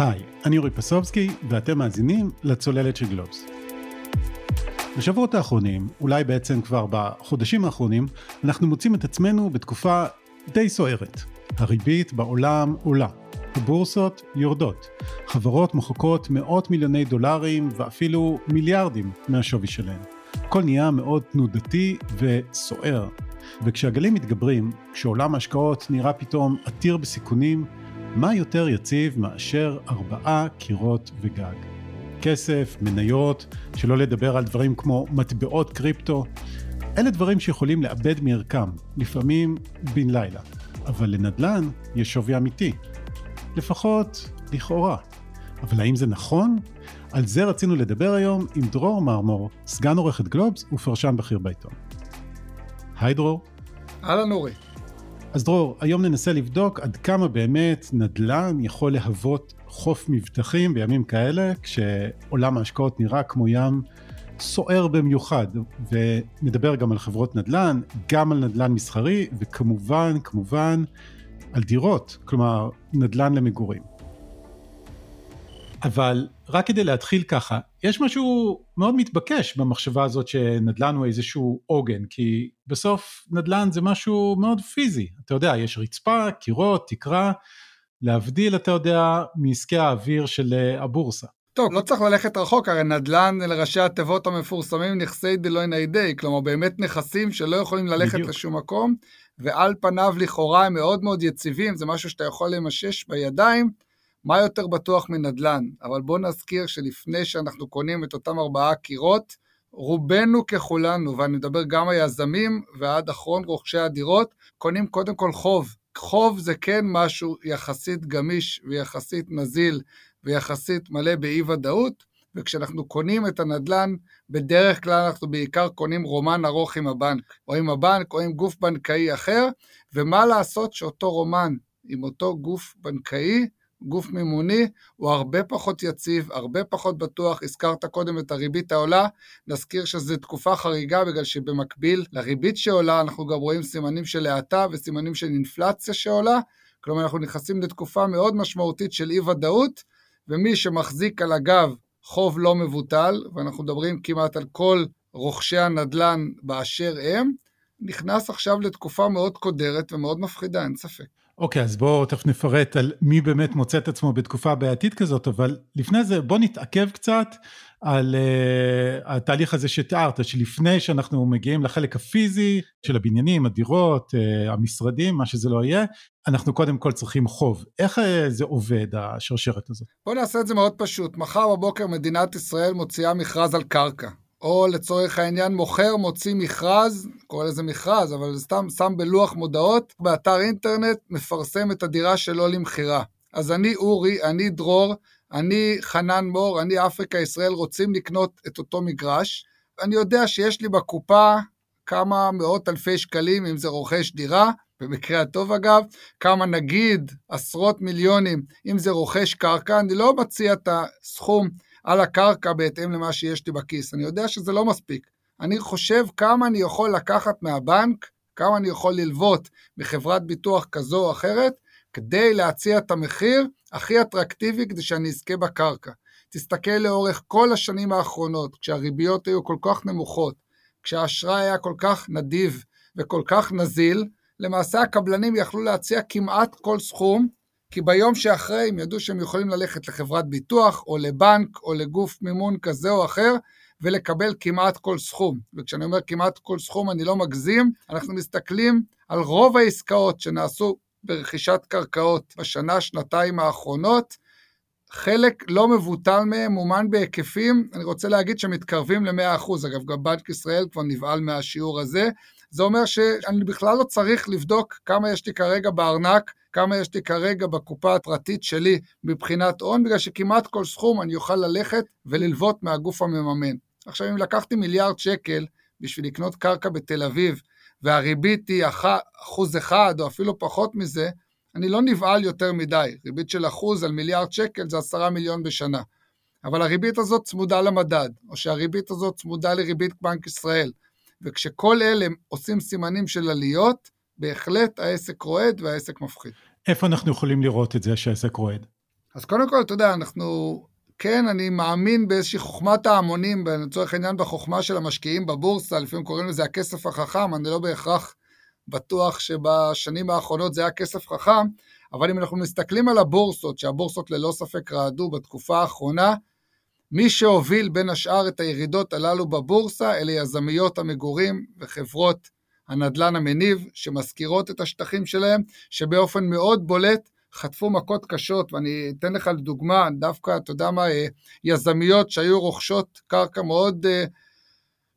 היי, אני אורי פסובסקי, ואתם מאזינים לצוללת של גלובס. בשבועות האחרונים, אולי בעצם כבר בחודשים האחרונים, אנחנו מוצאים את עצמנו בתקופה די סוערת. הריבית בעולם עולה, הבורסות יורדות, חברות מוחקות מאות מיליוני דולרים ואפילו מיליארדים מהשווי שלהן. הכל נהיה מאוד תנודתי וסוער. וכשהגלים מתגברים, כשעולם ההשקעות נראה פתאום עתיר בסיכונים, מה יותר יציב מאשר ארבעה קירות וגג? כסף, מניות, שלא לדבר על דברים כמו מטבעות קריפטו, אלה דברים שיכולים לאבד מערכם, לפעמים בן לילה. אבל לנדל"ן יש שווי אמיתי. לפחות לכאורה. אבל האם זה נכון? על זה רצינו לדבר היום עם דרור מרמור, סגן עורכת גלובס ופרשן בכיר בעיתון. היי דרור. אהלן אורי. אז דרור, היום ננסה לבדוק עד כמה באמת נדל"ן יכול להוות חוף מבטחים בימים כאלה, כשעולם ההשקעות נראה כמו ים סוער במיוחד, ונדבר גם על חברות נדל"ן, גם על נדל"ן מסחרי, וכמובן, כמובן, על דירות, כלומר, נדל"ן למגורים. אבל רק כדי להתחיל ככה, יש משהו מאוד מתבקש במחשבה הזאת שנדל"ן הוא איזשהו עוגן, כי בסוף נדל"ן זה משהו מאוד פיזי, אתה יודע, יש רצפה, קירות, תקרה, להבדיל, אתה יודע, מעסקי האוויר של אה, הבורסה. טוב, לא צריך ללכת רחוק, הרי נדל"ן לראשי התיבות המפורסמים נכסי דלויני די, כלומר באמת נכסים שלא יכולים ללכת בדיוק. לשום מקום, ועל פניו לכאורה הם מאוד מאוד יציבים, זה משהו שאתה יכול למשש בידיים, מה יותר בטוח מנדל"ן? אבל בואו נזכיר שלפני שאנחנו קונים את אותם ארבעה קירות, רובנו ככולנו, ואני מדבר גם היזמים ועד אחרון רוכשי הדירות, קונים קודם כל חוב. חוב זה כן משהו יחסית גמיש ויחסית נזיל ויחסית מלא באי ודאות, וכשאנחנו קונים את הנדל"ן, בדרך כלל אנחנו בעיקר קונים רומן ארוך עם הבנק, או עם הבנק או עם גוף בנקאי אחר, ומה לעשות שאותו רומן עם אותו גוף בנקאי גוף מימוני הוא הרבה פחות יציב, הרבה פחות בטוח, הזכרת קודם את הריבית העולה, נזכיר שזו תקופה חריגה בגלל שבמקביל לריבית שעולה אנחנו גם רואים סימנים של האטה וסימנים של אינפלציה שעולה, כלומר אנחנו נכנסים לתקופה מאוד משמעותית של אי ודאות, ומי שמחזיק על הגב חוב לא מבוטל, ואנחנו מדברים כמעט על כל רוכשי הנדל"ן באשר הם, נכנס עכשיו לתקופה מאוד קודרת ומאוד מפחידה, אין ספק. אוקיי, okay, אז בואו תכף נפרט על מי באמת מוצא את עצמו בתקופה בעייתית כזאת, אבל לפני זה בואו נתעכב קצת על uh, התהליך הזה שתיארת, שלפני שאנחנו מגיעים לחלק הפיזי של הבניינים, הדירות, uh, המשרדים, מה שזה לא יהיה, אנחנו קודם כל צריכים חוב. איך uh, זה עובד, השרשרת הזאת? בואו נעשה את זה מאוד פשוט. מחר בבוקר מדינת ישראל מוציאה מכרז על קרקע. או לצורך העניין מוכר מוציא מכרז, קורא לזה מכרז, אבל סתם שם בלוח מודעות, באתר אינטרנט מפרסם את הדירה שלו למכירה. אז אני אורי, אני דרור, אני חנן מור, אני אפריקה ישראל רוצים לקנות את אותו מגרש. אני יודע שיש לי בקופה כמה מאות אלפי שקלים אם זה רוכש דירה, במקרה הטוב אגב, כמה נגיד עשרות מיליונים אם זה רוכש קרקע, אני לא מציע את הסכום על הקרקע בהתאם למה שיש לי בכיס. אני יודע שזה לא מספיק. אני חושב כמה אני יכול לקחת מהבנק, כמה אני יכול ללוות מחברת ביטוח כזו או אחרת, כדי להציע את המחיר הכי אטרקטיבי כדי שאני אזכה בקרקע. תסתכל לאורך כל השנים האחרונות, כשהריביות היו כל כך נמוכות, כשהאשראי היה כל כך נדיב וכל כך נזיל, למעשה הקבלנים יכלו להציע כמעט כל סכום כי ביום שאחרי הם ידעו שהם יכולים ללכת לחברת ביטוח או לבנק או לגוף מימון כזה או אחר ולקבל כמעט כל סכום. וכשאני אומר כמעט כל סכום אני לא מגזים, אנחנו מסתכלים על רוב העסקאות שנעשו ברכישת קרקעות בשנה, שנתיים האחרונות, חלק לא מבוטל מהם מומן בהיקפים, אני רוצה להגיד שמתקרבים ל-100%, אגב גם בנק ישראל כבר נבהל מהשיעור הזה, זה אומר שאני בכלל לא צריך לבדוק כמה יש לי כרגע בארנק, כמה יש לי כרגע בקופה הפרטית שלי מבחינת הון, בגלל שכמעט כל סכום אני אוכל ללכת וללוות מהגוף המממן. עכשיו, אם לקחתי מיליארד שקל בשביל לקנות קרקע בתל אביב, והריבית היא אחוז אחד או אפילו פחות מזה, אני לא נבהל יותר מדי. ריבית של אחוז על מיליארד שקל זה עשרה מיליון בשנה. אבל הריבית הזאת צמודה למדד, או שהריבית הזאת צמודה לריבית בנק ישראל. וכשכל אלה עושים סימנים של עליות, בהחלט העסק רועד והעסק מפחיד. איפה אנחנו יכולים לראות את זה שהעסק רועד? אז קודם כל, אתה יודע, אנחנו, כן, אני מאמין באיזושהי חוכמת ההמונים, לצורך העניין בחוכמה של המשקיעים בבורסה, לפעמים קוראים לזה הכסף החכם, אני לא בהכרח בטוח שבשנים האחרונות זה היה כסף חכם, אבל אם אנחנו מסתכלים על הבורסות, שהבורסות ללא ספק רעדו בתקופה האחרונה, מי שהוביל בין השאר את הירידות הללו בבורסה אלה יזמיות המגורים וחברות הנדל"ן המניב שמשכירות את השטחים שלהם, שבאופן מאוד בולט חטפו מכות קשות, ואני אתן לך לדוגמה, דווקא, אתה יודע מה, אה, יזמיות שהיו רוכשות קרקע מאוד uh,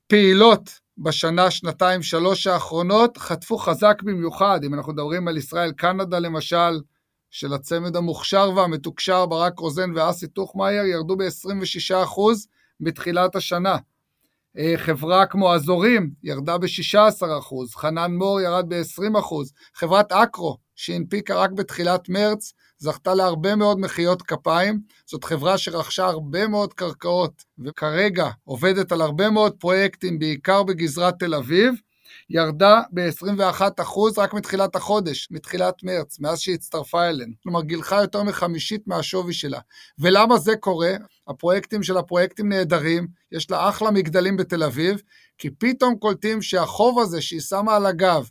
פעילות בשנה, שנתיים, שלוש האחרונות, חטפו חזק במיוחד, אם אנחנו מדברים על ישראל קנדה למשל, של הצמד המוכשר והמתוקשר ברק רוזן ואסי טוחמאייר, ירדו ב-26% מתחילת השנה. אה, חברה כמו אזורים ירדה ב-16%, חנן מור ירד ב-20%, חברת אקרו שהנפיקה רק בתחילת מרץ, זכתה להרבה מאוד מחיאות כפיים. זאת חברה שרכשה הרבה מאוד קרקעות, וכרגע עובדת על הרבה מאוד פרויקטים, בעיקר בגזרת תל אביב. ירדה ב-21% רק מתחילת החודש, מתחילת מרץ, מאז שהיא הצטרפה אלינו. כלומר, גילחה יותר מחמישית מהשווי שלה. ולמה זה קורה? הפרויקטים של הפרויקטים נהדרים, יש לה אחלה מגדלים בתל אביב, כי פתאום קולטים שהחוב הזה שהיא שמה על הגב,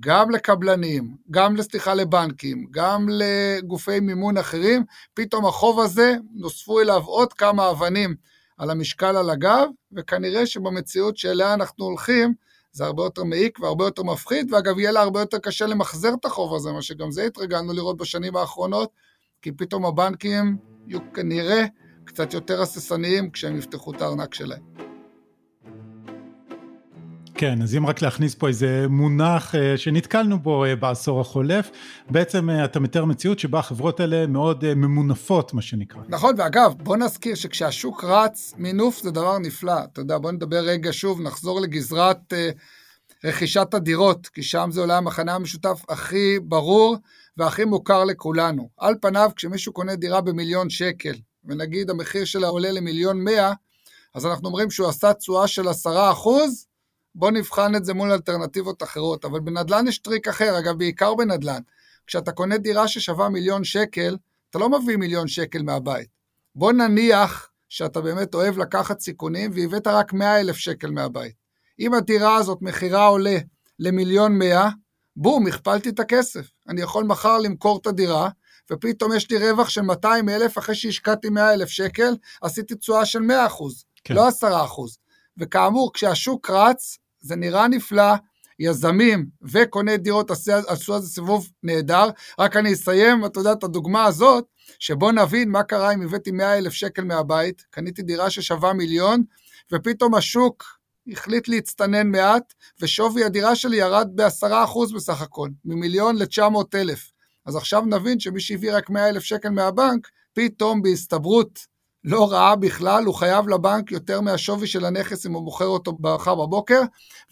גם לקבלנים, גם, סליחה, לבנקים, גם לגופי מימון אחרים, פתאום החוב הזה, נוספו אליו עוד כמה אבנים על המשקל על הגב, וכנראה שבמציאות שאליה אנחנו הולכים, זה הרבה יותר מעיק והרבה יותר מפחיד, ואגב, יהיה לה הרבה יותר קשה למחזר את החוב הזה, מה שגם זה התרגלנו לראות בשנים האחרונות, כי פתאום הבנקים יהיו כנראה קצת יותר הססניים כשהם יפתחו את הארנק שלהם. כן, אז אם רק להכניס פה איזה מונח אה, שנתקלנו בו אה, בעשור החולף, בעצם אה, אתה מתאר מציאות שבה החברות האלה מאוד ממונפות, מה שנקרא. נכון, ואגב, בוא נזכיר שכשהשוק רץ, מינוף זה דבר נפלא. אתה יודע, בוא נדבר רגע שוב, נחזור לגזרת רכישת הדירות, כי שם זה אולי המכנה המשותף הכי ברור והכי מוכר לכולנו. על פניו, כשמישהו קונה דירה במיליון שקל, ונגיד המחיר שלה עולה למיליון מאה, אז אנחנו אומרים שהוא עשה תשואה של עשרה אחוז, בוא נבחן את זה מול אלטרנטיבות אחרות. אבל בנדל"ן יש טריק אחר, אגב, בעיקר בנדל"ן. כשאתה קונה דירה ששווה מיליון שקל, אתה לא מביא מיליון שקל מהבית. בוא נניח שאתה באמת אוהב לקחת סיכונים והבאת רק 100 אלף שקל מהבית. אם הדירה הזאת מחירה עולה למיליון 100, בום, הכפלתי את הכסף. אני יכול מחר למכור את הדירה, ופתאום יש לי רווח של 200 אלף אחרי שהשקעתי 100 אלף שקל, עשיתי תשואה של 100 אחוז, כן. לא 10 אחוז. וכאמור, כשהשוק רץ, זה נראה נפלא, יזמים וקוני דירות עשו על זה סיבוב נהדר, רק אני אסיים, אתה יודע, את הדוגמה הזאת, שבוא נבין מה קרה אם הבאתי 100 אלף שקל מהבית, קניתי דירה ששווה מיליון, ופתאום השוק החליט להצטנן מעט, ושווי הדירה שלי ירד ב-10% בסך הכל, ממיליון ל-900 אלף. אז עכשיו נבין שמי שהביא רק 100 אלף שקל מהבנק, פתאום בהסתברות לא רעה בכלל, הוא חייב לבנק יותר מהשווי של הנכס אם הוא מוכר אותו מחר בבוקר,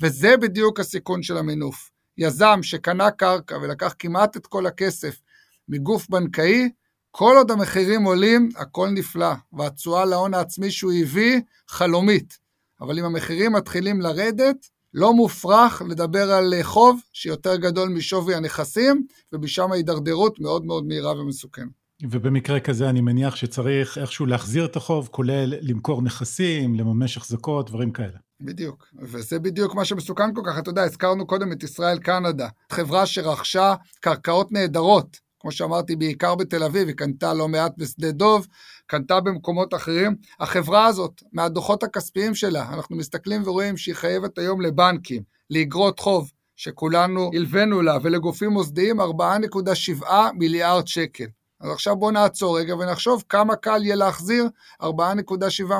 וזה בדיוק הסיכון של המינוף. יזם שקנה קרקע ולקח כמעט את כל הכסף מגוף בנקאי, כל עוד המחירים עולים, הכל נפלא, והתשואה להון העצמי שהוא הביא, חלומית. אבל אם המחירים מתחילים לרדת, לא מופרך לדבר על חוב שיותר גדול משווי הנכסים, ובשם ההידרדרות מאוד מאוד מהירה ומסוכנת. ובמקרה כזה אני מניח שצריך איכשהו להחזיר את החוב, כולל למכור נכסים, לממש החזקות, דברים כאלה. בדיוק, וזה בדיוק מה שמסוכן כל כך, אתה יודע, הזכרנו קודם את ישראל קנדה, חברה שרכשה קרקעות נהדרות, כמו שאמרתי, בעיקר בתל אביב, היא קנתה לא מעט בשדה דוב, קנתה במקומות אחרים. החברה הזאת, מהדוחות הכספיים שלה, אנחנו מסתכלים ורואים שהיא חייבת היום לבנקים, לאגרות חוב, שכולנו הלווינו לה, ולגופים מוסדיים 4.7 מיליארד שקל. אז עכשיו בואו נעצור רגע ונחשוב כמה קל יהיה להחזיר 4.7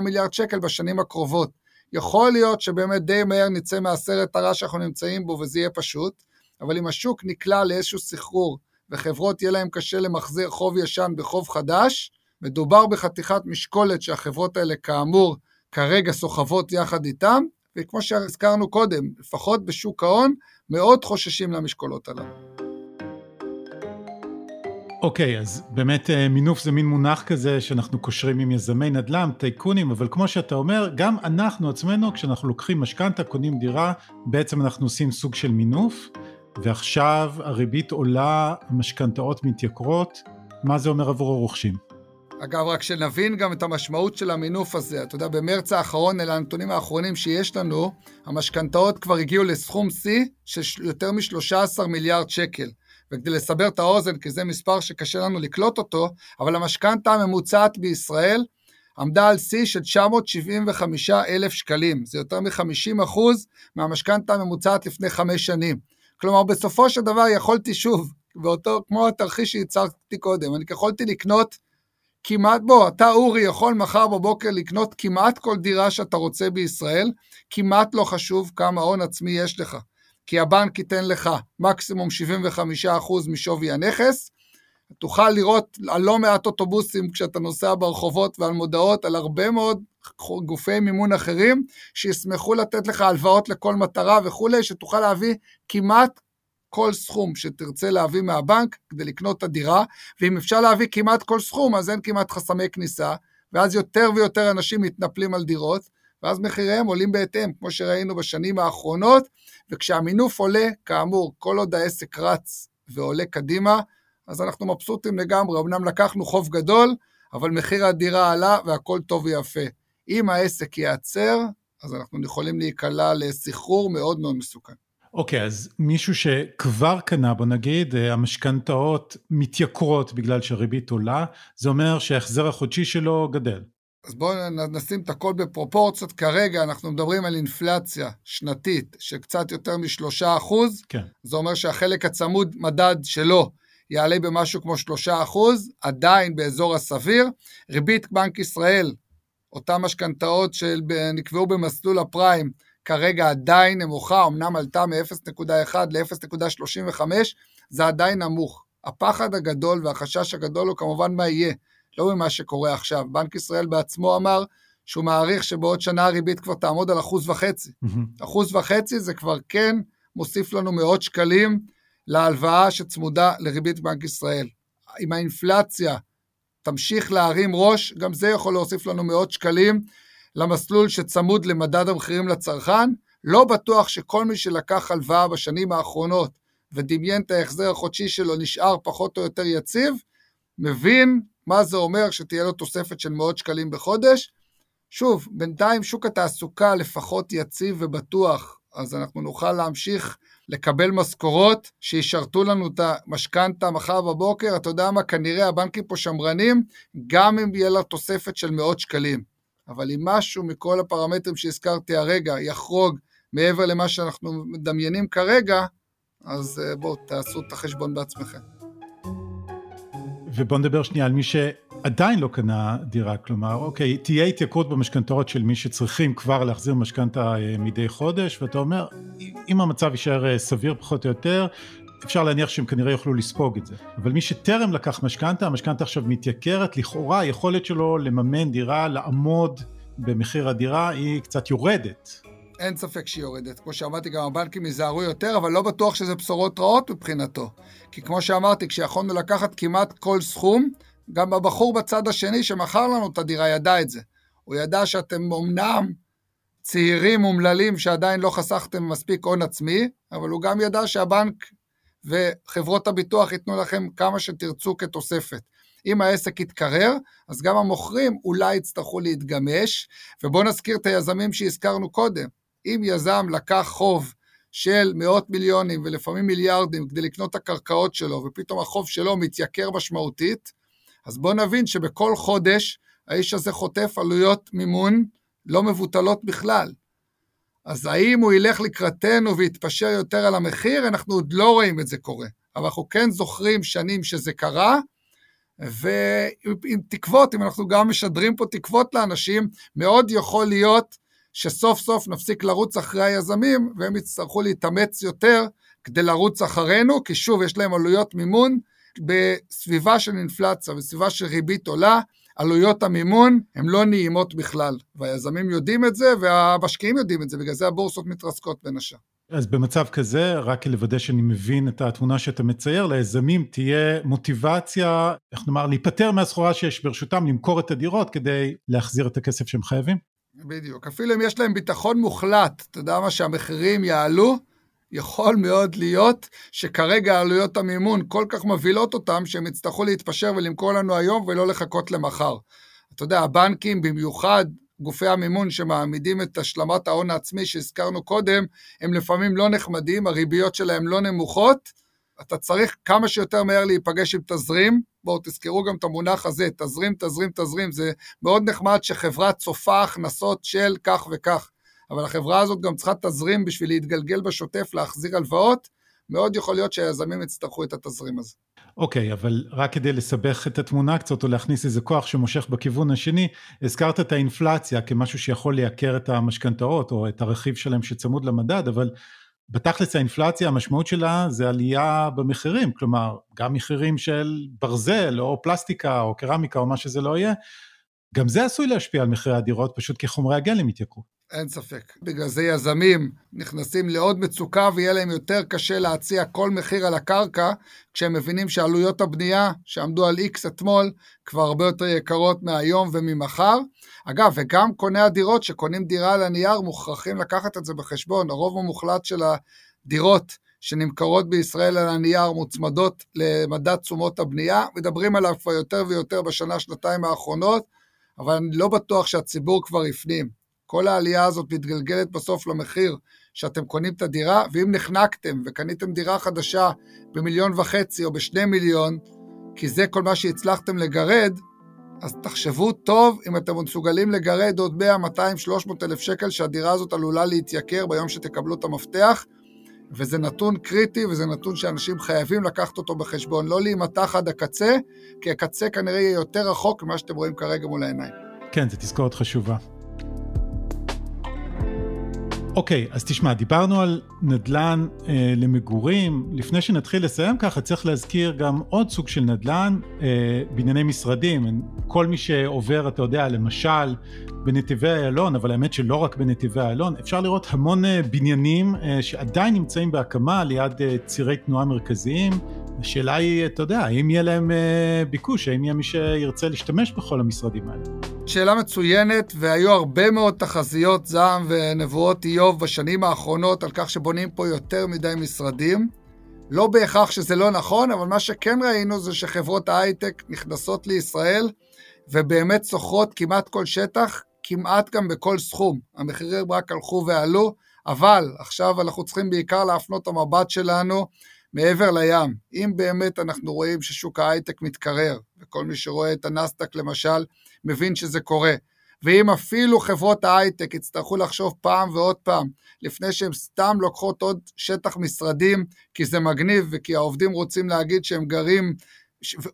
מיליארד שקל בשנים הקרובות. יכול להיות שבאמת די מהר נצא מהסרט הרע שאנחנו נמצאים בו וזה יהיה פשוט, אבל אם השוק נקלע לאיזשהו סחרור וחברות יהיה להם קשה למחזר חוב ישן בחוב חדש, מדובר בחתיכת משקולת שהחברות האלה כאמור כרגע סוחבות יחד איתם, וכמו שהזכרנו קודם, לפחות בשוק ההון, מאוד חוששים למשקולות הללו. אוקיי, okay, אז באמת אה, מינוף זה מין מונח כזה שאנחנו קושרים עם יזמי נדל"ן, טייקונים, אבל כמו שאתה אומר, גם אנחנו עצמנו, כשאנחנו לוקחים משכנתה, קונים דירה, בעצם אנחנו עושים סוג של מינוף, ועכשיו הריבית עולה, המשכנתאות מתייקרות, מה זה אומר עבור הרוכשים? אגב, רק שנבין גם את המשמעות של המינוף הזה. אתה יודע, במרץ האחרון, אלה הנתונים האחרונים שיש לנו, המשכנתאות כבר הגיעו לסכום שיא של יותר מ-13 מיליארד שקל. וכדי לסבר את האוזן, כי זה מספר שקשה לנו לקלוט אותו, אבל המשכנתה הממוצעת בישראל עמדה על שיא של 975 אלף שקלים. זה יותר מ-50 אחוז מהמשכנתה הממוצעת לפני חמש שנים. כלומר, בסופו של דבר יכולתי שוב, באותו, כמו התרחיש שהצגתי קודם, אני יכולתי לקנות כמעט, בוא, אתה אורי יכול מחר בבוקר לקנות כמעט כל דירה שאתה רוצה בישראל, כמעט לא חשוב כמה הון עצמי יש לך. כי הבנק ייתן לך מקסימום 75% משווי הנכס, תוכל לראות על לא מעט אוטובוסים כשאתה נוסע ברחובות ועל מודעות על הרבה מאוד גופי מימון אחרים שישמחו לתת לך הלוואות לכל מטרה וכולי, שתוכל להביא כמעט כל סכום שתרצה להביא מהבנק כדי לקנות את הדירה, ואם אפשר להביא כמעט כל סכום, אז אין כמעט חסמי כניסה, ואז יותר ויותר אנשים מתנפלים על דירות, ואז מחיריהם עולים בהתאם, כמו שראינו בשנים האחרונות, וכשהמינוף עולה, כאמור, כל עוד העסק רץ ועולה קדימה, אז אנחנו מבסוטים לגמרי, אמנם לקחנו חוב גדול, אבל מחיר הדירה עלה והכל טוב ויפה. אם העסק ייעצר, אז אנחנו יכולים להיקלע לסחרור מאוד מאוד מסוכן. אוקיי, okay, אז מישהו שכבר קנה, בוא נגיד, אה, המשכנתאות מתייקרות בגלל שהריבית עולה, זה אומר שההחזר החודשי שלו גדל. אז בואו נשים את הכל בפרופורציות. כרגע אנחנו מדברים על אינפלציה שנתית של קצת יותר משלושה אחוז. כן. זה אומר שהחלק הצמוד מדד שלו יעלה במשהו כמו שלושה אחוז, עדיין באזור הסביר. ריבית בנק ישראל, אותן משכנתאות שנקבעו במסלול הפריים, כרגע עדיין נמוכה, אמנם עלתה מ-0.1 ל-0.35, זה עדיין נמוך. הפחד הגדול והחשש הגדול הוא כמובן מה יהיה, לא ממה שקורה עכשיו. בנק ישראל בעצמו אמר שהוא מעריך שבעוד שנה הריבית כבר תעמוד על אחוז וחצי. אחוז וחצי זה כבר כן מוסיף לנו מאות שקלים להלוואה שצמודה לריבית בנק ישראל. אם האינפלציה תמשיך להרים ראש, גם זה יכול להוסיף לנו מאות שקלים למסלול שצמוד למדד המחירים לצרכן, לא בטוח שכל מי שלקח הלוואה בשנים האחרונות ודמיין את ההחזר החודשי שלו נשאר פחות או יותר יציב, מבין מה זה אומר שתהיה לו תוספת של מאות שקלים בחודש. שוב, בינתיים שוק התעסוקה לפחות יציב ובטוח, אז אנחנו נוכל להמשיך לקבל משכורות שישרתו לנו את המשכנתה מחר בבוקר, אתה יודע מה, כנראה הבנקים פה שמרנים, גם אם יהיה לה תוספת של מאות שקלים. אבל אם משהו מכל הפרמטרים שהזכרתי הרגע יחרוג מעבר למה שאנחנו מדמיינים כרגע, אז אה, בואו תעשו את החשבון בעצמכם. ובואו נדבר שנייה על מי שעדיין לא קנה דירה, כלומר, אוקיי, תהיה התייקרות במשכנתאות של מי שצריכים כבר להחזיר משכנתה אה, מדי חודש, ואתה אומר, אם המצב יישאר אה, סביר פחות או יותר, אפשר להניח שהם כנראה יוכלו לספוג את זה. אבל מי שטרם לקח משכנתה, המשכנתה עכשיו מתייקרת, לכאורה היכולת שלו לממן דירה, לעמוד במחיר הדירה, היא קצת יורדת. אין ספק שהיא יורדת. כמו שאמרתי, גם הבנקים ייזהרו יותר, אבל לא בטוח שזה בשורות רעות מבחינתו. כי כמו שאמרתי, כשיכולנו לקחת כמעט כל סכום, גם הבחור בצד השני שמכר לנו את הדירה ידע את זה. הוא ידע שאתם אמנם צעירים אומללים שעדיין לא חסכתם מספיק הון עצמי, אבל הוא גם ידע שהבנק וחברות הביטוח ייתנו לכם כמה שתרצו כתוספת. אם העסק יתקרר, אז גם המוכרים אולי יצטרכו להתגמש, ובואו נזכיר את היזמים שהזכרנו קודם. אם יזם לקח חוב של מאות מיליונים ולפעמים מיליארדים כדי לקנות את הקרקעות שלו, ופתאום החוב שלו מתייקר משמעותית, אז בואו נבין שבכל חודש האיש הזה חוטף עלויות מימון לא מבוטלות בכלל. אז האם הוא ילך לקראתנו ויתפשר יותר על המחיר? אנחנו עוד לא רואים את זה קורה. אבל אנחנו כן זוכרים שנים שזה קרה, ועם תקוות, אם אנחנו גם משדרים פה תקוות לאנשים, מאוד יכול להיות שסוף סוף נפסיק לרוץ אחרי היזמים, והם יצטרכו להתאמץ יותר כדי לרוץ אחרינו, כי שוב, יש להם עלויות מימון בסביבה של אינפלציה, בסביבה של ריבית עולה, עלויות המימון הן לא נעימות בכלל, והיזמים יודעים את זה והמשקיעים יודעים את זה, בגלל זה הבורסות מתרסקות בין השאר. אז במצב כזה, רק לוודא שאני מבין את התמונה שאתה מצייר, ליזמים תהיה מוטיבציה, איך נאמר, להיפטר מהסחורה שיש ברשותם, למכור את הדירות כדי להחזיר את הכסף שהם חייבים? בדיוק. אפילו אם יש להם ביטחון מוחלט, אתה יודע מה, שהמחירים יעלו, יכול מאוד להיות שכרגע עלויות המימון כל כך מבהילות אותם, שהם יצטרכו להתפשר ולמכור לנו היום ולא לחכות למחר. אתה יודע, הבנקים, במיוחד גופי המימון שמעמידים את השלמת ההון העצמי שהזכרנו קודם, הם לפעמים לא נחמדים, הריביות שלהם לא נמוכות. אתה צריך כמה שיותר מהר להיפגש עם תזרים. בואו תזכרו גם את המונח הזה, תזרים, תזרים, תזרים. זה מאוד נחמד שחברה צופה הכנסות של כך וכך. אבל החברה הזאת גם צריכה תזרים בשביל להתגלגל בשוטף, להחזיר הלוואות, מאוד יכול להיות שהיזמים יצטרכו את התזרים הזה. אוקיי, okay, אבל רק כדי לסבך את התמונה קצת או להכניס איזה כוח שמושך בכיוון השני, הזכרת את האינפלציה כמשהו שיכול לייקר את המשכנתאות או את הרכיב שלהם שצמוד למדד, אבל בתכלס האינפלציה המשמעות שלה זה עלייה במחירים, כלומר גם מחירים של ברזל או פלסטיקה או קרמיקה או מה שזה לא יהיה, גם זה עשוי להשפיע על מחירי הדירות פשוט כי חומרי הגלם יתייקרו. אין ספק. בגלל זה יזמים נכנסים לעוד מצוקה ויהיה להם יותר קשה להציע כל מחיר על הקרקע, כשהם מבינים שעלויות הבנייה שעמדו על X אתמול כבר הרבה יותר יקרות מהיום וממחר. אגב, וגם קוני הדירות שקונים דירה על הנייר מוכרחים לקחת את זה בחשבון. הרוב המוחלט של הדירות שנמכרות בישראל על הנייר מוצמדות למדד תשומות הבנייה, מדברים עליו כבר יותר ויותר בשנה-שנתיים האחרונות, אבל אני לא בטוח שהציבור כבר הפנים. כל העלייה הזאת מתגלגלת בסוף למחיר שאתם קונים את הדירה, ואם נחנקתם וקניתם דירה חדשה במיליון וחצי או בשני מיליון, כי זה כל מה שהצלחתם לגרד, אז תחשבו טוב אם אתם מסוגלים לגרד עוד 100, 200, 300 אלף שקל שהדירה הזאת עלולה להתייקר ביום שתקבלו את המפתח, וזה נתון קריטי וזה נתון שאנשים חייבים לקחת אותו בחשבון, לא להימתח עד הקצה, כי הקצה כנראה יהיה יותר רחוק ממה שאתם רואים כרגע מול העיניים. כן, זו תזכורת חשובה. אוקיי, אז תשמע, דיברנו על נדל"ן אה, למגורים. לפני שנתחיל לסיים ככה, צריך להזכיר גם עוד סוג של נדל"ן, אה, בנייני משרדים. כל מי שעובר, אתה יודע, למשל, בנתיבי איילון, אבל האמת שלא רק בנתיבי איילון, אפשר לראות המון אה, בניינים אה, שעדיין נמצאים בהקמה ליד אה, צירי תנועה מרכזיים. השאלה היא, אתה יודע, האם יהיה להם אה, ביקוש, האם יהיה מי שירצה להשתמש בכל המשרדים האלה? שאלה מצוינת, והיו הרבה מאוד תחזיות זעם ונבואות איוב בשנים האחרונות על כך שבונים פה יותר מדי משרדים. לא בהכרח שזה לא נכון, אבל מה שכן ראינו זה שחברות ההייטק נכנסות לישראל ובאמת שוכרות כמעט כל שטח, כמעט גם בכל סכום. המחירים רק הלכו ועלו, אבל עכשיו אנחנו צריכים בעיקר להפנות את המבט שלנו מעבר לים. אם באמת אנחנו רואים ששוק ההייטק מתקרר, וכל מי שרואה את הנסדק למשל, מבין שזה קורה, ואם אפילו חברות ההייטק יצטרכו לחשוב פעם ועוד פעם, לפני שהן סתם לוקחות עוד שטח משרדים, כי זה מגניב וכי העובדים רוצים להגיד שהם גרים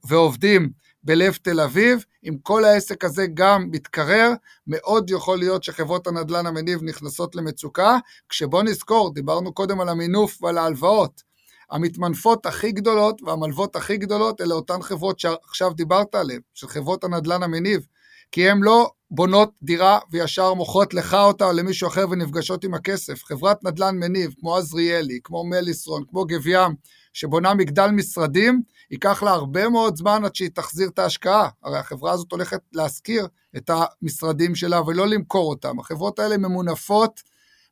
ועובדים בלב תל אביב, אם כל העסק הזה גם מתקרר, מאוד יכול להיות שחברות הנדל"ן המניב נכנסות למצוקה, כשבוא נזכור, דיברנו קודם על המינוף ועל ההלוואות. המתמנפות הכי גדולות והמלוות הכי גדולות אלה אותן חברות שעכשיו דיברת עליהן, של חברות הנדל"ן המניב, כי הן לא בונות דירה וישר מוכרות לך אותה או למישהו אחר ונפגשות עם הכסף. חברת נדל"ן מניב, כמו עזריאלי, כמו מליסרון, כמו גב ים, שבונה מגדל משרדים, ייקח לה הרבה מאוד זמן עד שהיא תחזיר את ההשקעה. הרי החברה הזאת הולכת להשכיר את המשרדים שלה ולא למכור אותם. החברות האלה ממונפות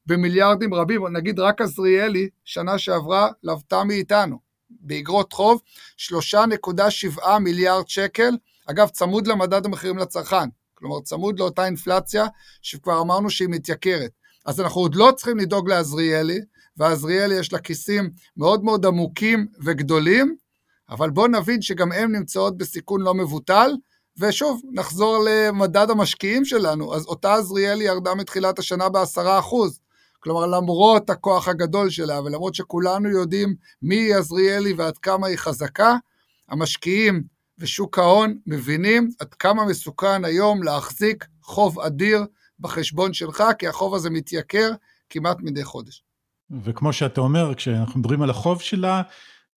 במיליארדים רבים, נגיד רק עזריאלי, שנה שעברה לוותה מאיתנו, באגרות חוב, 3.7 מיליארד שקל, אגב, צמוד למדד המחירים לצרכן, כלומר צמוד לאותה אינפלציה שכבר אמרנו שהיא מתייקרת. אז אנחנו עוד לא צריכים לדאוג לעזריאלי, ועזריאלי יש לה כיסים מאוד מאוד עמוקים וגדולים, אבל בואו נבין שגם הן נמצאות בסיכון לא מבוטל, ושוב, נחזור למדד המשקיעים שלנו, אז אותה עזריאלי ירדה מתחילת השנה בעשרה אחוז. כלומר, למרות הכוח הגדול שלה, ולמרות שכולנו יודעים מי היא עזריאלי ועד כמה היא חזקה, המשקיעים ושוק ההון מבינים עד כמה מסוכן היום להחזיק חוב אדיר בחשבון שלך, כי החוב הזה מתייקר כמעט מדי חודש. וכמו שאתה אומר, כשאנחנו מדברים על החוב שלה,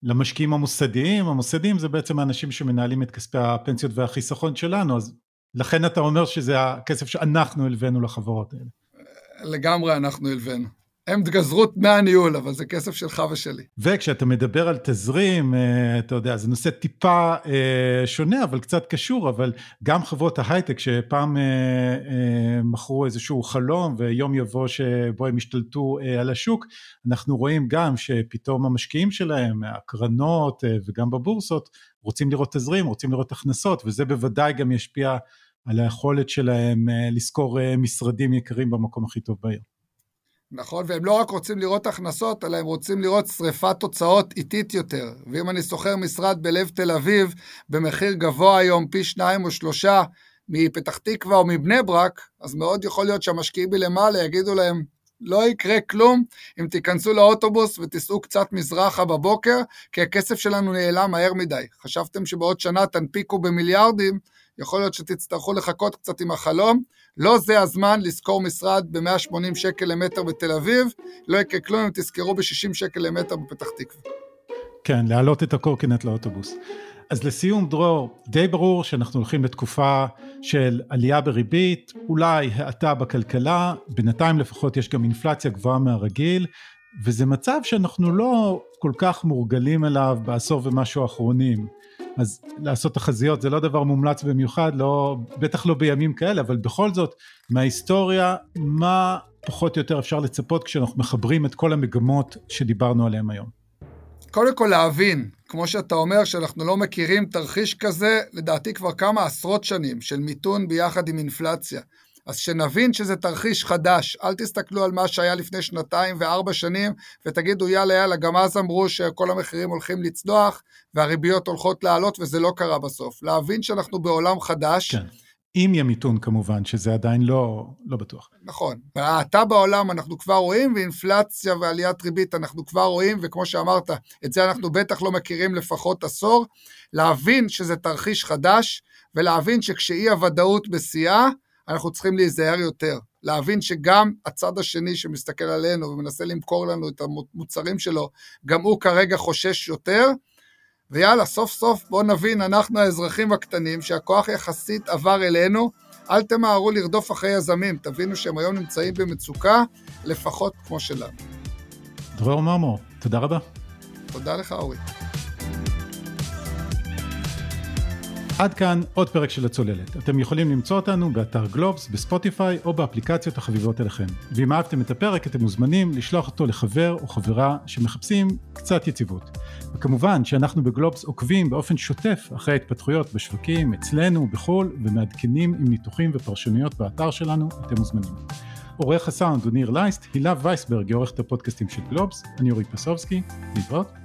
למשקיעים המוסדיים, המוסדיים זה בעצם האנשים שמנהלים את כספי הפנסיות והחיסכון שלנו, אז לכן אתה אומר שזה הכסף שאנחנו הלווינו לחברות האלה. לגמרי אנחנו הלווינו. הם גזרו דמי הניהול, אבל זה כסף שלך ושלי. וכשאתה מדבר על תזרים, אה, אתה יודע, זה נושא טיפה אה, שונה, אבל קצת קשור, אבל גם חברות ההייטק שפעם אה, מכרו איזשהו חלום, ויום יבוא שבו הם ישתלטו על השוק, אנחנו רואים גם שפתאום המשקיעים שלהם, הקרנות וגם בבורסות, רוצים לראות תזרים, רוצים לראות הכנסות, וזה בוודאי גם ישפיע על היכולת שלהם לשכור משרדים יקרים במקום הכי טוב בעיר. נכון, והם לא רק רוצים לראות הכנסות, אלא הם רוצים לראות שריפת תוצאות איטית יותר. ואם אני שוכר משרד בלב תל אביב, במחיר גבוה היום, פי שניים או שלושה, מפתח תקווה או מבני ברק, אז מאוד יכול להיות שהמשקיעים מלמעלה יגידו להם, לא יקרה כלום אם תיכנסו לאוטובוס ותיסעו קצת מזרחה בבוקר, כי הכסף שלנו נעלם מהר מדי. חשבתם שבעוד שנה תנפיקו במיליארדים, יכול להיות שתצטרכו לחכות קצת עם החלום. לא זה הזמן לשכור משרד ב-180 שקל למטר בתל אביב, לא יקרה כלום אם תזכרו ב-60 שקל למטר בפתח תקווה. כן, להעלות את הקורקינט לאוטובוס. אז לסיום, דרור, די ברור שאנחנו הולכים לתקופה של עלייה בריבית, אולי האטה בכלכלה, בינתיים לפחות יש גם אינפלציה גבוהה מהרגיל, וזה מצב שאנחנו לא כל כך מורגלים אליו בעשור ומשהו האחרונים. אז לעשות תחזיות זה לא דבר מומלץ במיוחד, לא, בטח לא בימים כאלה, אבל בכל זאת, מההיסטוריה, מה פחות או יותר אפשר לצפות כשאנחנו מחברים את כל המגמות שדיברנו עליהן היום? קודם כל להבין, כמו שאתה אומר, שאנחנו לא מכירים תרחיש כזה, לדעתי כבר כמה עשרות שנים של מיתון ביחד עם אינפלציה. אז שנבין שזה תרחיש חדש, אל תסתכלו על מה שהיה לפני שנתיים וארבע שנים ותגידו יאללה יאללה, גם אז אמרו שכל המחירים הולכים לצנוח והריביות הולכות לעלות וזה לא קרה בסוף. להבין שאנחנו בעולם חדש. כן. אם יהיה מיתון כמובן, שזה עדיין לא, לא בטוח. נכון. האטה בעולם אנחנו כבר רואים, ואינפלציה ועליית ריבית אנחנו כבר רואים, וכמו שאמרת, את זה אנחנו בטח לא מכירים לפחות עשור. להבין שזה תרחיש חדש, ולהבין שכשאי הוודאות בשיאה, אנחנו צריכים להיזהר יותר. להבין שגם הצד השני שמסתכל עלינו ומנסה למכור לנו את המוצרים שלו, גם הוא כרגע חושש יותר. ויאללה, סוף סוף בואו נבין, אנחנו האזרחים הקטנים, שהכוח יחסית עבר אלינו, אל תמהרו לרדוף אחרי יזמים, תבינו שהם היום נמצאים במצוקה, לפחות כמו שלנו. דרור מרמור, תודה רבה. תודה לך, אורי. עד כאן עוד פרק של הצוללת. אתם יכולים למצוא אותנו באתר גלובס, בספוטיפיי או באפליקציות החביבות אליכם. ואם אהבתם את הפרק אתם מוזמנים לשלוח אותו לחבר או חברה שמחפשים קצת יציבות. וכמובן שאנחנו בגלובס עוקבים באופן שוטף אחרי ההתפתחויות בשווקים, אצלנו, בחו"ל, ומעדכנים עם ניתוחים ופרשנויות באתר שלנו, אתם מוזמנים. עורך הסאונד הוא ניר לייסט, הילה וייסברג היא עורכת הפודקאסטים של גלובס, אני אורי פסובסקי, להתראות.